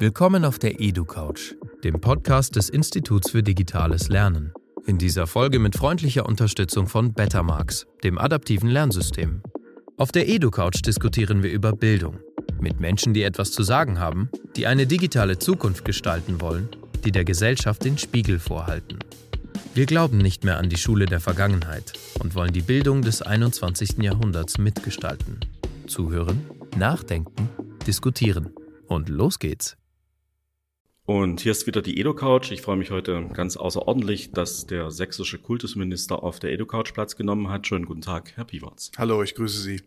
Willkommen auf der EduCouch, dem Podcast des Instituts für digitales Lernen. In dieser Folge mit freundlicher Unterstützung von Bettermarks, dem adaptiven Lernsystem. Auf der EduCouch diskutieren wir über Bildung mit Menschen, die etwas zu sagen haben, die eine digitale Zukunft gestalten wollen, die der Gesellschaft den Spiegel vorhalten. Wir glauben nicht mehr an die Schule der Vergangenheit und wollen die Bildung des 21. Jahrhunderts mitgestalten. Zuhören, nachdenken, diskutieren. Und los geht's. Und hier ist wieder die Edo-Couch. Ich freue mich heute ganz außerordentlich, dass der sächsische Kultusminister auf der Edo-Couch Platz genommen hat. Schönen guten Tag, Herr Piwarz. Hallo, ich grüße Sie.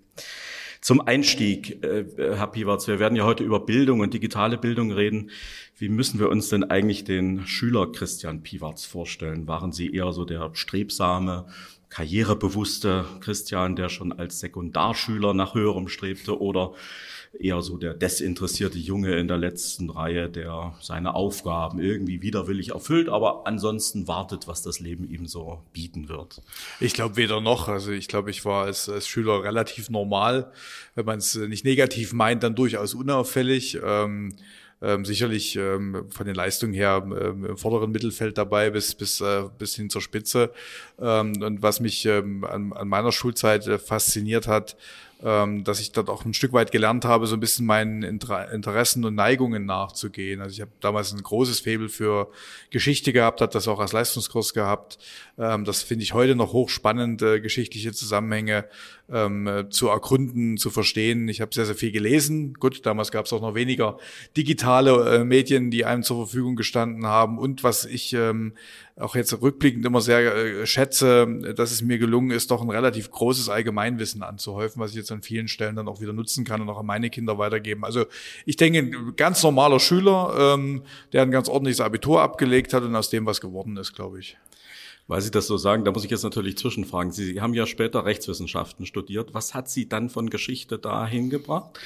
Zum Einstieg, äh, Herr Piwarz, wir werden ja heute über Bildung und digitale Bildung reden. Wie müssen wir uns denn eigentlich den Schüler Christian Piwarz vorstellen? Waren Sie eher so der strebsame, karrierebewusste Christian, der schon als Sekundarschüler nach höherem strebte oder eher so der desinteressierte Junge in der letzten Reihe, der seine Aufgaben irgendwie widerwillig erfüllt, aber ansonsten wartet, was das Leben ihm so bieten wird. Ich glaube weder noch. Also ich glaube, ich war als, als Schüler relativ normal. Wenn man es nicht negativ meint, dann durchaus unauffällig. Ähm, ähm, sicherlich ähm, von den Leistungen her ähm, im vorderen Mittelfeld dabei bis bis äh, bis hin zur Spitze. Ähm, und was mich ähm, an, an meiner Schulzeit äh, fasziniert hat, ähm, dass ich dort auch ein Stück weit gelernt habe, so ein bisschen meinen Inter Interessen und Neigungen nachzugehen. Also ich habe damals ein großes Faible für Geschichte gehabt, habe das auch als Leistungskurs gehabt. Ähm, das finde ich heute noch hochspannend, äh, geschichtliche Zusammenhänge ähm, äh, zu ergründen, zu verstehen. Ich habe sehr, sehr viel gelesen. Gut, damals gab es auch noch weniger digitale äh, Medien, die einem zur Verfügung gestanden haben. Und was ich ähm, auch jetzt rückblickend immer sehr äh, schätze, dass es mir gelungen ist, doch ein relativ großes Allgemeinwissen anzuhäufen, was ich jetzt an vielen Stellen dann auch wieder nutzen kann und auch an meine Kinder weitergeben. Also ich denke, ein ganz normaler Schüler, ähm, der ein ganz ordentliches Abitur abgelegt hat und aus dem was geworden ist, glaube ich. Weil Sie das so sagen, da muss ich jetzt natürlich zwischenfragen. Sie haben ja später Rechtswissenschaften studiert. Was hat Sie dann von Geschichte dahin gebracht?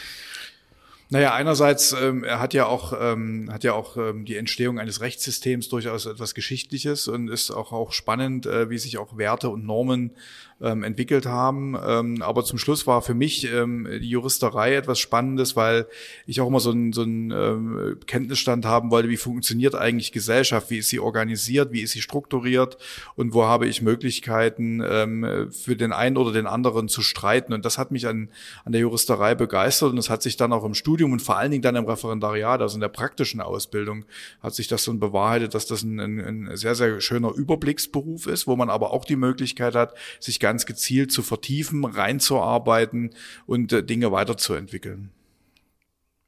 Naja, einerseits ähm, er hat ja auch ähm, hat ja auch ähm, die Entstehung eines Rechtssystems durchaus etwas Geschichtliches und ist auch auch spannend, äh, wie sich auch Werte und Normen ähm, entwickelt haben. Ähm, aber zum Schluss war für mich ähm, die Juristerei etwas Spannendes, weil ich auch immer so einen so ähm, Kenntnisstand haben wollte, wie funktioniert eigentlich Gesellschaft, wie ist sie organisiert, wie ist sie strukturiert und wo habe ich Möglichkeiten ähm, für den einen oder den anderen zu streiten. Und das hat mich an, an der Juristerei begeistert und es hat sich dann auch im Studium und vor allen Dingen dann im Referendariat, also in der praktischen Ausbildung, hat sich das so bewahrheitet, dass das ein, ein sehr, sehr schöner Überblicksberuf ist, wo man aber auch die Möglichkeit hat, sich ganz gezielt zu vertiefen, reinzuarbeiten und äh, Dinge weiterzuentwickeln.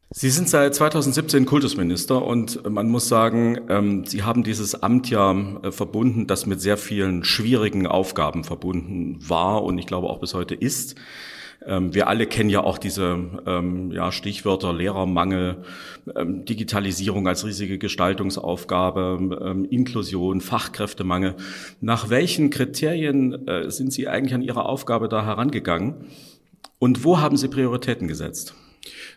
Sie sind seit 2017 Kultusminister und man muss sagen, ähm, Sie haben dieses Amt ja äh, verbunden, das mit sehr vielen schwierigen Aufgaben verbunden war und ich glaube auch bis heute ist. Ähm, wir alle kennen ja auch diese ähm, ja, Stichwörter Lehrermangel, ähm, Digitalisierung als riesige Gestaltungsaufgabe, Inklusion, Fachkräftemangel. Nach welchen Kriterien äh, sind Sie eigentlich an Ihre Aufgabe da herangegangen? Und wo haben Sie Prioritäten gesetzt?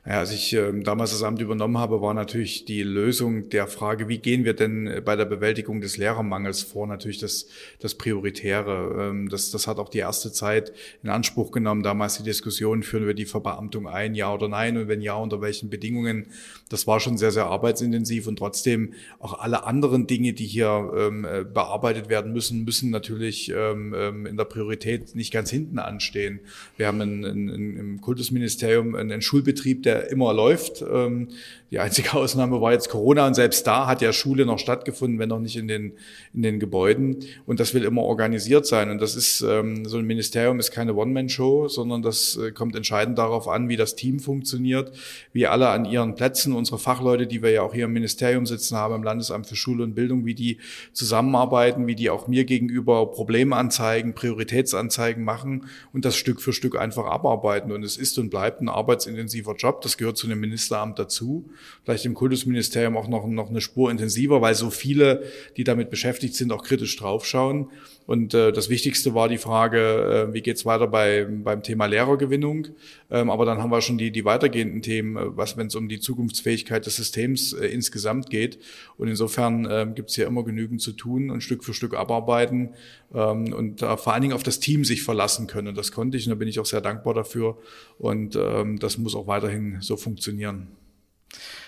Ja, als ich äh, damals das Amt übernommen habe, war natürlich die Lösung der Frage, wie gehen wir denn äh, bei der Bewältigung des Lehrermangels vor, natürlich das, das Prioritäre. Ähm, das, das hat auch die erste Zeit in Anspruch genommen. Damals die Diskussion, führen wir die Verbeamtung ein, ja oder nein, und wenn ja, unter welchen Bedingungen. Das war schon sehr, sehr arbeitsintensiv und trotzdem auch alle anderen Dinge, die hier ähm, äh, bearbeitet werden müssen, müssen natürlich ähm, ähm, in der Priorität nicht ganz hinten anstehen. Wir haben in, in, im Kultusministerium einen Schulbetrieb, der der immer läuft. Ähm, die einzige Ausnahme war jetzt Corona und selbst da hat ja Schule noch stattgefunden, wenn noch nicht in den, in den Gebäuden. Und das will immer organisiert sein. Und das ist, ähm, so ein Ministerium ist keine One-Man-Show, sondern das äh, kommt entscheidend darauf an, wie das Team funktioniert, wie alle an ihren Plätzen, unsere Fachleute, die wir ja auch hier im Ministerium sitzen haben, im Landesamt für Schule und Bildung, wie die zusammenarbeiten, wie die auch mir gegenüber Problemanzeigen, Prioritätsanzeigen machen und das Stück für Stück einfach abarbeiten. Und es ist und bleibt ein arbeitsintensiver Job. Das gehört zu einem Ministeramt dazu. Vielleicht im Kultusministerium auch noch, noch eine Spur intensiver, weil so viele, die damit beschäftigt sind, auch kritisch draufschauen. Und äh, das Wichtigste war die Frage, äh, wie geht's weiter bei, beim Thema Lehrergewinnung. Ähm, aber dann haben wir schon die, die weitergehenden Themen, äh, was wenn es um die Zukunftsfähigkeit des Systems äh, insgesamt geht. Und insofern äh, gibt es hier immer genügend zu tun und Stück für Stück abarbeiten ähm, und äh, vor allen Dingen auf das Team sich verlassen können. Und das konnte ich und da bin ich auch sehr dankbar dafür. Und ähm, das muss auch weiterhin so funktionieren.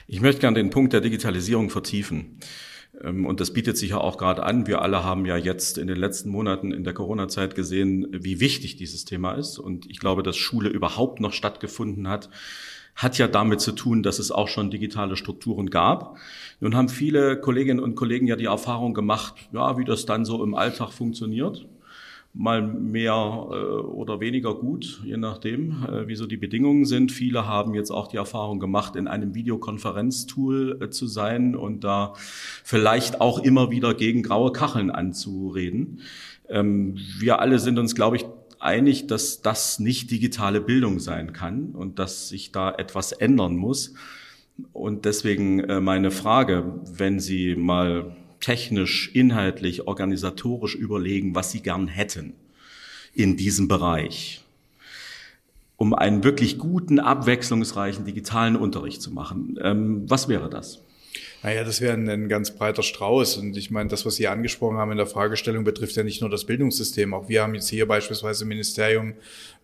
Ich möchte gerne den Punkt der Digitalisierung vertiefen. Ähm, und das bietet sich ja auch gerade an. Wir alle haben ja jetzt in den letzten Monaten in der Corona-Zeit gesehen, wie wichtig dieses Thema ist. Und ich glaube, dass Schule überhaupt noch stattgefunden hat, hat ja damit zu tun, dass es auch schon digitale Strukturen gab. Nun haben viele Kolleginnen und Kollegen ja die Erfahrung gemacht, ja, wie das dann so im Alltag funktioniert mal mehr äh, oder weniger gut, je nachdem, äh, wie so die Bedingungen sind. Viele haben jetzt auch die Erfahrung gemacht, in einem Videokonferenztool äh, zu sein und da vielleicht auch immer wieder gegen graue Kacheln anzureden. Ähm, wir alle sind uns, glaube ich, einig, dass das nicht digitale Bildung sein kann und dass sich da etwas ändern muss. Und deswegen äh, meine Frage, wenn Sie mal technisch, inhaltlich, organisatorisch überlegen, was sie gern hätten in diesem Bereich, um einen wirklich guten, abwechslungsreichen digitalen Unterricht zu machen. Ähm, was wäre das? Naja, das wäre ein, ein, ganz breiter Strauß. Und ich meine, das, was Sie angesprochen haben in der Fragestellung, betrifft ja nicht nur das Bildungssystem. Auch wir haben jetzt hier beispielsweise im Ministerium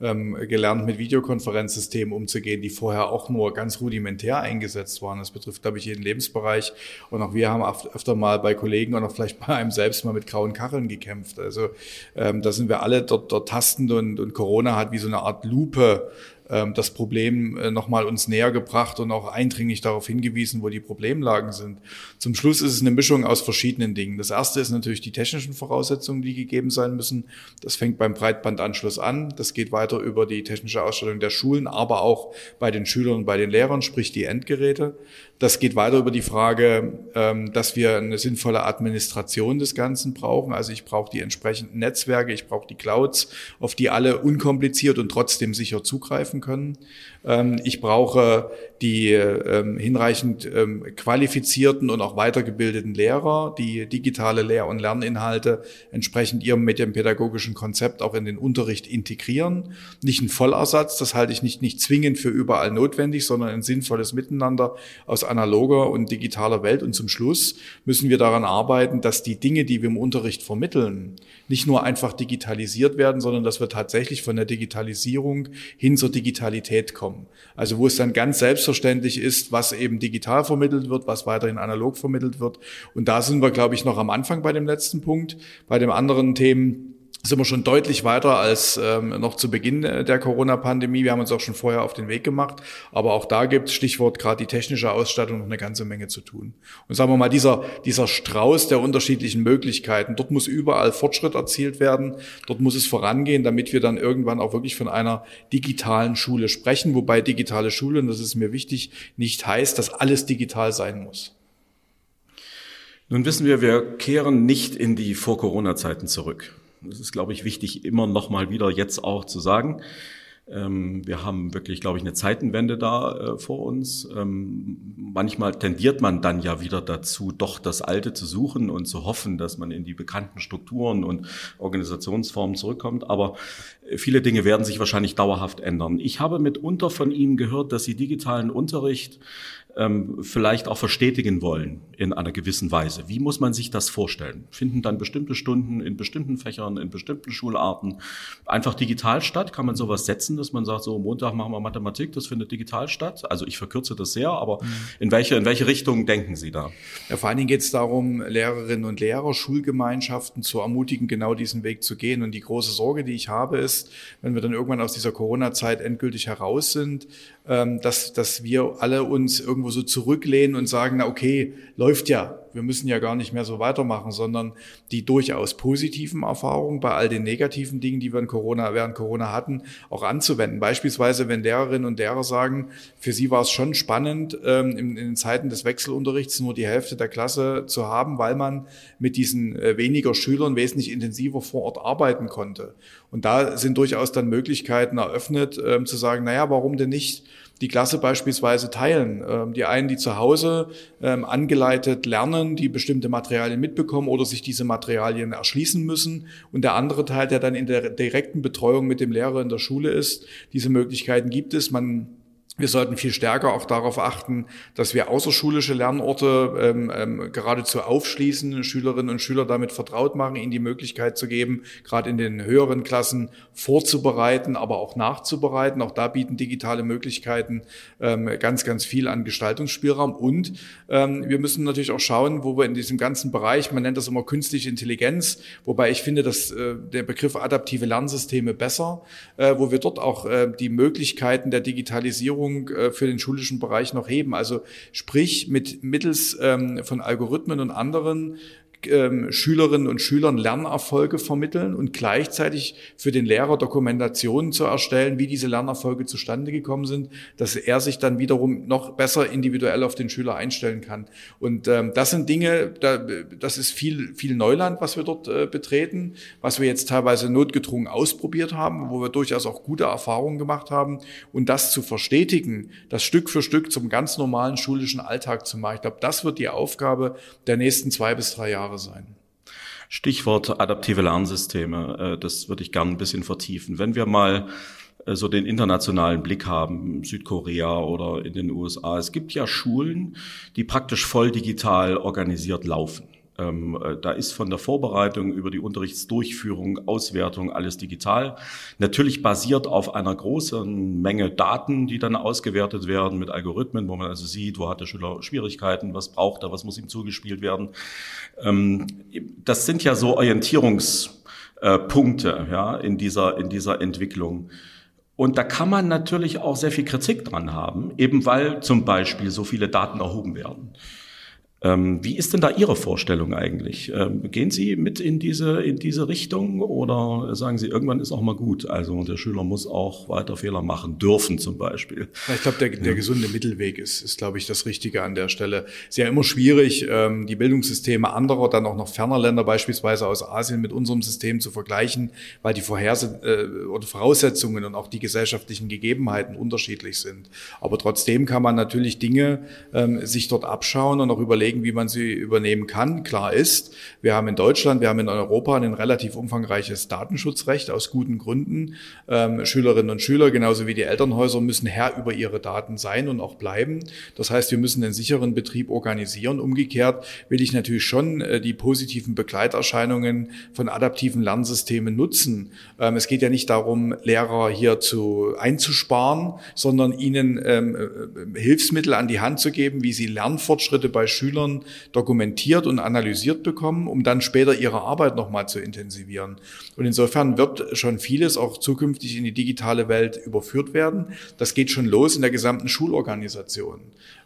ähm, gelernt, mit Videokonferenzsystemen umzugehen, die vorher auch nur ganz rudimentär eingesetzt waren. Das betrifft, glaube ich, jeden Lebensbereich. Und auch wir haben öfter mal bei Kollegen und auch vielleicht bei einem selbst mal mit grauen Kacheln gekämpft. Also ähm, da sind wir alle dort, dort tastend und, und Corona hat wie so eine Art Lupe das Problem äh, nochmal uns näher gebracht und auch eindringlich darauf hingewiesen, wo die Problemlagen sind. Zum Schluss ist es eine Mischung aus verschiedenen Dingen. Das erste ist natürlich die technischen Voraussetzungen, die gegeben sein müssen. Das fängt beim Breitbandanschluss an. Das geht weiter über die technische Ausstattung der Schulen, aber auch bei den Schülern und bei den Lehrern, sprich die Endgeräte. Das geht weiter über die Frage, ähm, dass wir eine sinnvolle Administration des Ganzen brauchen. Also ich brauche die entsprechenden Netzwerke, ich brauche die Clouds, auf die alle unkompliziert und trotzdem sicher zugreifen können. Ähm, ich brauche die ähm, hinreichend ähm, qualifizierten und auch weitergebildeten Lehrer, die digitale Lehr- und Lerninhalte entsprechend ihrem medienpädagogischen Konzept auch in den Unterricht integrieren. Nicht ein Vollersatz, das halte ich nicht, nicht zwingend für überall notwendig, sondern ein sinnvolles Miteinander aus analoger und digitaler Welt. Und zum Schluss müssen wir daran arbeiten, dass die Dinge, die wir im Unterricht vermitteln, nicht nur einfach digitalisiert werden, sondern dass wir tatsächlich von der Digitalisierung hin zur Digitalität kommen. Also wo es dann ganz selbstverständlich ist, was eben digital vermittelt wird, was weiterhin analog vermittelt wird. Und da sind wir, glaube ich, noch am Anfang bei dem letzten Punkt. Bei dem anderen Themen sind wir schon deutlich weiter als ähm, noch zu Beginn der Corona-Pandemie. Wir haben uns auch schon vorher auf den Weg gemacht. Aber auch da gibt Stichwort gerade die technische Ausstattung, noch eine ganze Menge zu tun. Und sagen wir mal, dieser, dieser Strauß der unterschiedlichen Möglichkeiten, dort muss überall Fortschritt erzielt werden. Dort muss es vorangehen, damit wir dann irgendwann auch wirklich von einer digitalen Schule sprechen. Wobei digitale Schule, und das ist mir wichtig, nicht heißt, dass alles digital sein muss. Nun wissen wir, wir kehren nicht in die Vor-Corona-Zeiten zurück. Das ist, glaube ich, wichtig, immer noch mal wieder jetzt auch zu sagen. Ähm, wir haben wirklich, glaube ich, eine Zeitenwende da äh, vor uns. Ähm, manchmal tendiert man dann ja wieder dazu, doch das Alte zu suchen und zu hoffen, dass man in die bekannten Strukturen und Organisationsformen zurückkommt. Aber äh, viele Dinge werden sich wahrscheinlich dauerhaft ändern. Ich habe mitunter von Ihnen gehört, dass Sie digitalen Unterricht ähm, vielleicht auch verstetigen wollen in einer gewissen Weise. Wie muss man sich das vorstellen? Finden dann bestimmte Stunden in bestimmten Fächern, in bestimmten Schularten einfach digital statt? Kann man sowas setzen, dass man sagt, so Montag machen wir Mathematik, das findet digital statt? Also ich verkürze das sehr, aber mhm. in welche, in welche Richtung denken Sie da? Ja, vor allen Dingen geht es darum, Lehrerinnen und Lehrer, Schulgemeinschaften zu ermutigen, genau diesen Weg zu gehen. Und die große Sorge, die ich habe, ist, wenn wir dann irgendwann aus dieser Corona-Zeit endgültig heraus sind, ähm, dass, dass wir alle uns irgendwo so zurücklehnen und sagen, na okay, läuft ja, wir müssen ja gar nicht mehr so weitermachen, sondern die durchaus positiven Erfahrungen bei all den negativen Dingen, die wir in Corona, während Corona hatten, auch anzuwenden. Beispielsweise, wenn Lehrerinnen und Lehrer sagen, für sie war es schon spannend, ähm, in, in Zeiten des Wechselunterrichts nur die Hälfte der Klasse zu haben, weil man mit diesen äh, weniger Schülern wesentlich intensiver vor Ort arbeiten konnte. Und da sind durchaus dann Möglichkeiten eröffnet, ähm, zu sagen, naja, warum denn nicht die Klasse beispielsweise teilen. Ähm, die einen, die zu Hause ähm, angeleitet lernen, die bestimmte Materialien mitbekommen oder sich diese Materialien erschließen müssen. Und der andere Teil, der dann in der direkten Betreuung mit dem Lehrer in der Schule ist. Diese Möglichkeiten gibt es. Man wir sollten viel stärker auch darauf achten, dass wir außerschulische Lernorte ähm, ähm, geradezu aufschließen, Schülerinnen und Schüler damit vertraut machen, ihnen die Möglichkeit zu geben, gerade in den höheren Klassen vorzubereiten, aber auch nachzubereiten. Auch da bieten digitale Möglichkeiten ähm, ganz, ganz viel an Gestaltungsspielraum. Und ähm, wir müssen natürlich auch schauen, wo wir in diesem ganzen Bereich, man nennt das immer künstliche Intelligenz, wobei ich finde, dass äh, der Begriff adaptive Lernsysteme besser, äh, wo wir dort auch äh, die Möglichkeiten der Digitalisierung Digitalisierung äh, für den schulischen Bereich noch heben. Also sprich mit mittels ähm, von Algorithmen und anderen ähm, Schülerinnen und Schülern Lernerfolge vermitteln und gleichzeitig für den Lehrer Dokumentationen zu erstellen, wie diese Lernerfolge zustande gekommen sind, dass er sich dann wiederum noch besser individuell auf den Schüler einstellen kann. Und ähm, das sind Dinge, da, das ist viel, viel Neuland, was wir dort äh, betreten, was wir jetzt teilweise notgedrungen ausprobiert haben, wo wir durchaus auch gute Erfahrungen gemacht haben. Und das zu verstetigen, das Stück für Stück zum ganz normalen schulischen Alltag zu machen, ich glaube, das wird die Aufgabe der nächsten zwei bis drei Jahre Jahre sein. Stichwort adaptive Lernsysteme, äh, das würde ich gerne ein bisschen vertiefen. Wenn wir mal äh, so den internationalen Blick haben, Südkorea oder in den USA. Es gibt ja Schulen, die praktisch voll digital organisiert laufen. Ähm, äh, da ist von der Vorbereitung über die Unterrichtsdurchführung, Auswertung alles digital. Natürlich basiert auf einer großen Menge Daten, die dann ausgewertet werden mit Algorithmen, wo man also sieht, wo hat der Schüler Schwierigkeiten, was braucht er, was muss ihm zugespielt werden. Ähm, das sind ja so Orientierungspunkte ja, in, dieser, in dieser Entwicklung. Und da kann man natürlich auch sehr viel Kritik dran haben, eben weil zum Beispiel so viele Daten erhoben werden. Ähm, wie ist denn da Ihre Vorstellung eigentlich? Ähm, gehen Sie mit in diese, in diese Richtung oder sagen Sie, irgendwann ist auch mal gut? Also der Schüler muss auch weiter Fehler machen dürfen zum Beispiel. Ich glaube, der, der gesunde Mittelweg ist, ist, glaube ich, das Richtige an der Stelle. Es ist ja immer schwierig, ähm, die Bildungssysteme anderer, dann auch noch ferner Länder, beispielsweise aus Asien, mit unserem System zu vergleichen, weil die Vorherse äh, oder Voraussetzungen und auch die gesellschaftlichen Gegebenheiten unterschiedlich sind. Aber trotzdem kann man natürlich Dinge sich dort abschauen und auch überlegen, überlegen, wie man sie übernehmen kann. Klar ist, wir haben in Deutschland, wir haben in Europa ein relativ umfangreiches Datenschutzrecht aus guten Gründen. Ähm, Schülerinnen und Schüler, genauso wie die Elternhäuser, müssen Herr über ihre Daten sein und auch bleiben. Das heißt, wir müssen einen sicheren Betrieb organisieren. Umgekehrt will ich natürlich schon äh, die positiven Begleiterscheinungen von adaptiven Lernsystemen nutzen. Ähm, es geht ja nicht darum, Lehrer hier zu einzusparen, sondern ihnen ähm, äh, Hilfsmittel an die Hand zu geben, wie sie Lernfortschritte bei Schülern Schülern dokumentiert und analysiert bekommen, um dann später ihre Arbeit nochmal zu intensivieren. Und insofern wird schon vieles auch zukünftig in die digitale Welt überführt werden. Das geht schon los in der gesamten Schulorganisation.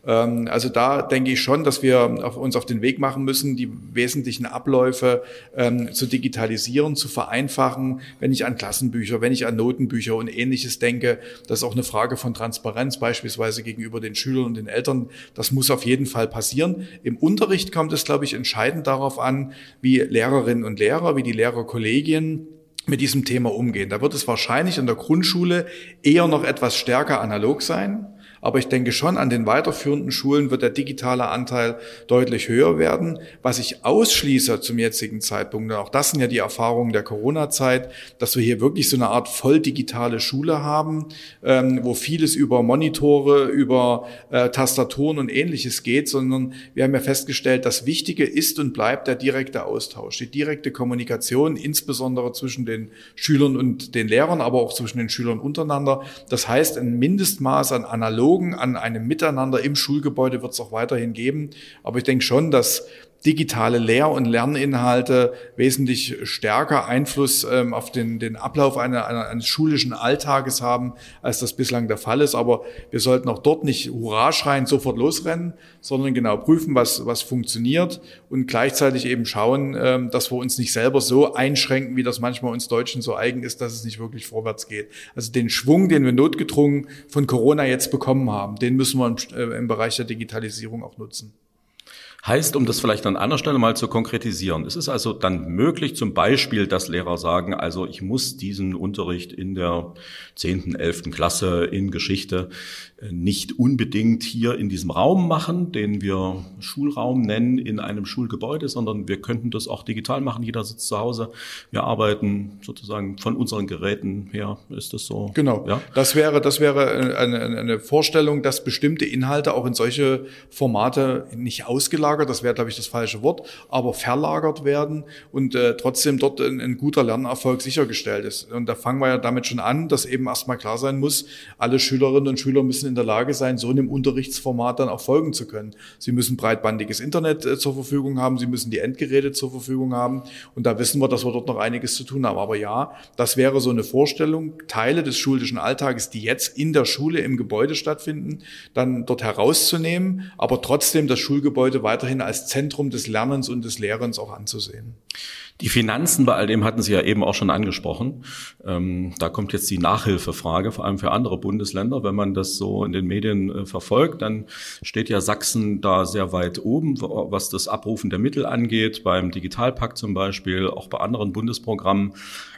Ähm, also da denke ich schon, dass wir uns auf den Weg machen müssen, die wesentlichen Abläufe ähm, zu digitalisieren, zu vereinfachen. Wenn ich an Klassenbücher, wenn ich an Notenbücher und ähnliches denke, das ist auch eine Frage von Transparenz beispielsweise gegenüber den Schülern und den Eltern. Das muss auf jeden Fall passieren. Im Unterricht kommt es, glaube ich, entscheidend darauf an, wie Lehrerinnen und Lehrer, wie die Lehrerkollegien mit diesem Thema umgehen. Da wird es wahrscheinlich in der Grundschule eher noch etwas stärker analog sein. Aber ich denke schon, an den weiterführenden Schulen wird der digitale Anteil deutlich höher werden. Was ich ausschließe zum jetzigen Zeitpunkt, und auch das sind ja die Erfahrungen der Corona-Zeit, dass wir hier wirklich so eine Art voll digitale Schule haben, ähm, wo vieles über Monitore, über äh, Tastaturen und ähnliches geht, sondern wir haben ja festgestellt, das Wichtige ist und bleibt der direkte Austausch, die direkte Kommunikation, insbesondere zwischen den Schülern und den Lehrern, aber auch zwischen den Schülern untereinander. Das heißt, ein Mindestmaß an analog Dialogen, an einem Miteinander im Schulgebäude wird es auch weiterhin geben. Aber ich denke schon, dass digitale Lehr- und Lerninhalte wesentlich stärker Einfluss ähm, auf den, den Ablauf einer, einer, eines schulischen Alltages haben, als das bislang der Fall ist. Aber wir sollten auch dort nicht Hurra schreien, sofort losrennen, sondern genau prüfen, was, was funktioniert und gleichzeitig eben schauen, ähm, dass wir uns nicht selber so einschränken, wie das manchmal uns Deutschen so eigen ist, dass es nicht wirklich vorwärts geht. Also den Schwung, den wir notgedrungen von Corona jetzt bekommen haben, den müssen wir im, äh, im Bereich der Digitalisierung auch nutzen. Heißt, um das vielleicht an einer Stelle mal zu konkretisieren, es ist also dann möglich zum Beispiel, dass Lehrer sagen, also ich muss diesen Unterricht in der zehnten, elften Klasse in Geschichte äh, nicht unbedingt hier in diesem Raum machen, den wir Schulraum nennen, in einem Schulgebäude, sondern wir könnten das auch digital machen. Jeder sitzt zu Hause. Wir arbeiten sozusagen von unseren Geräten her. Ist das so? Genau. Ja? Das wäre, das wäre eine, eine Vorstellung, dass bestimmte Inhalte auch in solche Formate nicht ausgelagert, das wäre, glaube ich, das falsche Wort, aber verlagert werden und äh, trotzdem dort ein, ein guter Lernerfolg sichergestellt ist. Und da fangen wir ja damit schon an, dass eben erstmal klar sein muss, alle Schülerinnen und Schüler müssen in der Lage sein, so einem Unterrichtsformat dann auch folgen zu können. Sie müssen breitbandiges Internet äh, zur Verfügung haben, sie müssen die Endgeräte zur Verfügung haben und da wissen wir, dass wir dort noch einiges zu tun haben. Aber ja, das wäre so eine Vorstellung, Teile des schulischen Alltages, die jetzt in der Schule im Gebäude stattfinden, dann dort herauszunehmen, aber trotzdem das Schulgebäude weiterhin als Zentrum des Lernens und des Lehrens auch anzusehen. Die Finanzen bei all dem hatten Sie ja eben auch schon angesprochen. Ähm, da kommt jetzt die Nachhilfefrage, vor allem für andere Bundesländer. Wenn man das so in den Medien äh, verfolgt, dann steht ja Sachsen da sehr weit oben, was das Abrufen der Mittel angeht, beim Digitalpakt zum Beispiel, auch bei anderen Bundesprogrammen.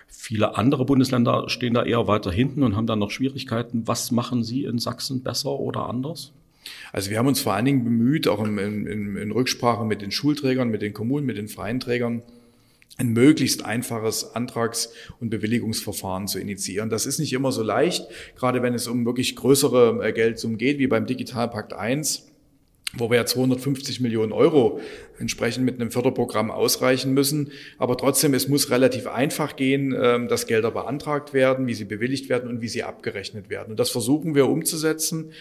Viele andere Bundesländer stehen da eher weiter hinten und haben dann noch Schwierigkeiten. Was machen Sie in Sachsen besser oder anders? Also wir haben uns vor allen Dingen bemüht, auch in, in, in Rücksprache mit den Schulträgern, mit den Kommunen, mit den freien Trägern, ein möglichst einfaches Antrags- und Bewilligungsverfahren zu initiieren. Das ist nicht immer so leicht, gerade wenn es um wirklich größere äh, Geldsummen geht, wie beim Digitalpakt 1 wo wir ja 250 Millionen Euro entsprechend mit einem Förderprogramm ausreichen müssen. Aber trotzdem, es muss relativ einfach gehen, ähm, dass Gelder beantragt werden, wie sie bewilligt werden und wie sie abgerechnet werden. Und das versuchen wir umzusetzen.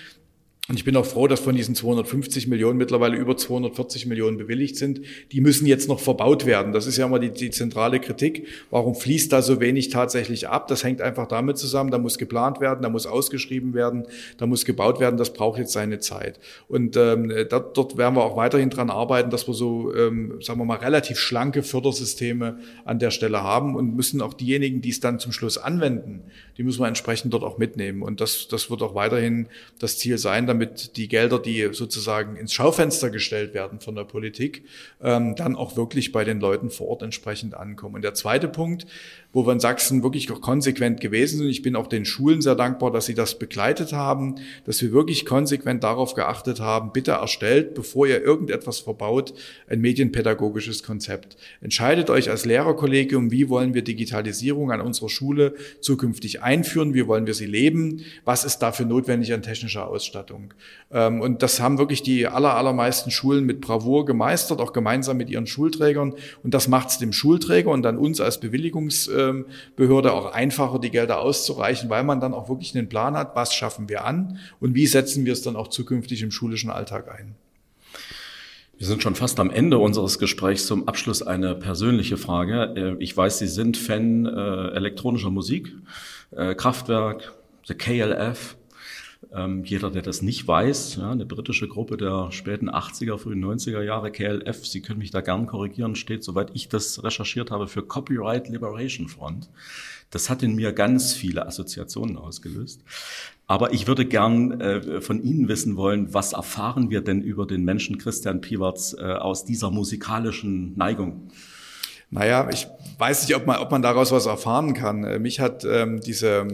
Und ich bin auch froh, dass von diesen 250 Millionen mittlerweile über 240 Millionen bewilligt sind. Die müssen jetzt noch verbaut werden. Das ist ja immer die, die, zentrale Kritik. Warum fließt da so wenig tatsächlich ab? Das hängt einfach damit zusammen. Da muss geplant werden, da muss ausgeschrieben werden, da muss gebaut werden. Das braucht jetzt seine Zeit. Und ähm, dort, dort werden wir auch weiterhin dran arbeiten, dass wir so, ähm, sagen wir mal, relativ schlanke Fördersysteme an der Stelle haben und müssen auch diejenigen, die es dann zum Schluss anwenden, die müssen wir entsprechend dort auch mitnehmen. Und das, das wird auch weiterhin das Ziel sein damit die Gelder, die sozusagen ins Schaufenster gestellt werden von der Politik, ähm, dann auch wirklich bei den Leuten vor Ort entsprechend ankommen. Und der zweite Punkt, wo wir in Sachsen wirklich konsequent gewesen sind. Ich bin auch den Schulen sehr dankbar, dass sie das begleitet haben, dass wir wirklich konsequent darauf geachtet haben, bitte erstellt, bevor ihr irgendetwas verbaut, ein medienpädagogisches Konzept. Entscheidet euch als Lehrerkollegium, wie wollen wir Digitalisierung an unserer Schule zukünftig einführen, wie wollen wir sie leben, was ist dafür notwendig an technischer Ausstattung. Ähm, und das haben wirklich die aller, allermeisten Schulen mit Bravour gemeistert, auch gemeinsam mit ihren Schulträgern. Und das macht es dem Schulträger und dann uns als Bewilligungs ähm, Behörde auch einfacher, die Gelder auszureichen, weil man dann auch wirklich einen Plan hat, was schaffen wir an und wie setzen wir es dann auch zukünftig im schulischen Alltag ein. Wir sind schon fast am Ende unseres Gesprächs. Zum Abschluss eine persönliche Frage. Äh, ich weiß, Sie sind Fan äh, elektronischer Musik, äh, Kraftwerk, The KLF. Ähm, jeder, der das nicht weiß, ja, eine britische Gruppe der späten 80er, frühen 90er Jahre, KLF, Sie können mich da gern korrigieren, steht, soweit ich das recherchiert habe, für Copyright Liberation Front. Das hat in mir ganz viele Assoziationen ausgelöst. Aber ich würde gern äh, von Ihnen wissen wollen, was erfahren wir denn über den Menschen Christian Piwarz äh, aus dieser musikalischen Neigung? Naja, ich weiß nicht, ob man, ob man daraus was erfahren kann. Äh, mich hat ähm, diese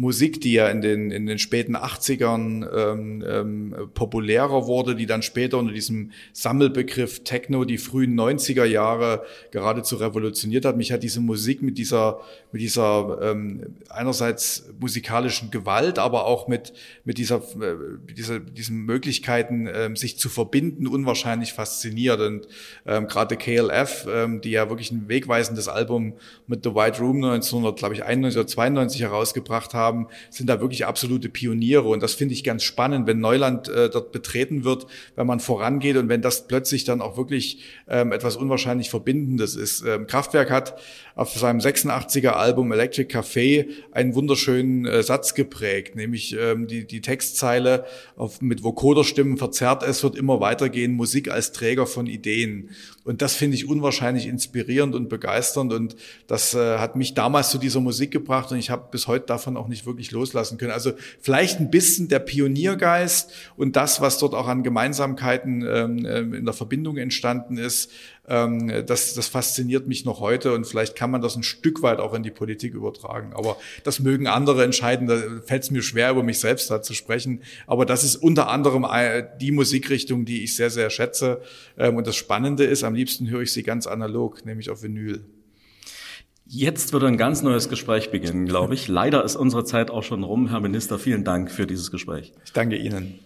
Musik, die ja in den, in den späten 80ern ähm, ähm, populärer wurde, die dann später unter diesem Sammelbegriff Techno die frühen 90er Jahre geradezu revolutioniert hat. Mich hat diese Musik mit dieser, mit dieser ähm, einerseits musikalischen Gewalt, aber auch mit, mit dieser, äh, dieser, diesen Möglichkeiten, ähm, sich zu verbinden, unwahrscheinlich fasziniert. Und ähm, gerade KLF, ähm, die ja wirklich ein wegweisendes Album mit The White Room 1991 oder 92 herausgebracht haben, haben, sind da wirklich absolute Pioniere. Und das finde ich ganz spannend, wenn Neuland äh, dort betreten wird, wenn man vorangeht und wenn das plötzlich dann auch wirklich ähm, etwas unwahrscheinlich Verbindendes ist. Ähm, Kraftwerk hat auf seinem 86er Album Electric Café einen wunderschönen äh, Satz geprägt, nämlich ähm, die, die Textzeile auf, mit Vocoder-Stimmen verzerrt, es wird immer weitergehen, Musik als Träger von Ideen. Und das finde ich unwahrscheinlich inspirierend und begeisternd und das äh, hat mich damals zu dieser Musik gebracht und ich habe bis heute davon auch nicht wirklich loslassen können. Also vielleicht ein bisschen der Pioniergeist und das, was dort auch an Gemeinsamkeiten ähm, ähm in der Verbindung entstanden ist, ähm, das, das fasziniert mich noch heute und vielleicht kann man das ein Stück weit auch in die Politik übertragen. Aber das mögen andere entscheiden. Da fällt es mir schwer, über mich selbst da zu sprechen. Aber das ist unter anderem äh, die Musikrichtung, die ich sehr, sehr schätze. Ähm, und das Spannende ist, am liebsten höre ich sie ganz analog, nämlich auf Vinyl. Jetzt wird ein ganz neues Gespräch beginnen, glaube ich. Leider ist unsere Zeit auch schon rum. Herr Minister, vielen Dank für dieses Gespräch. Ich danke Ihnen.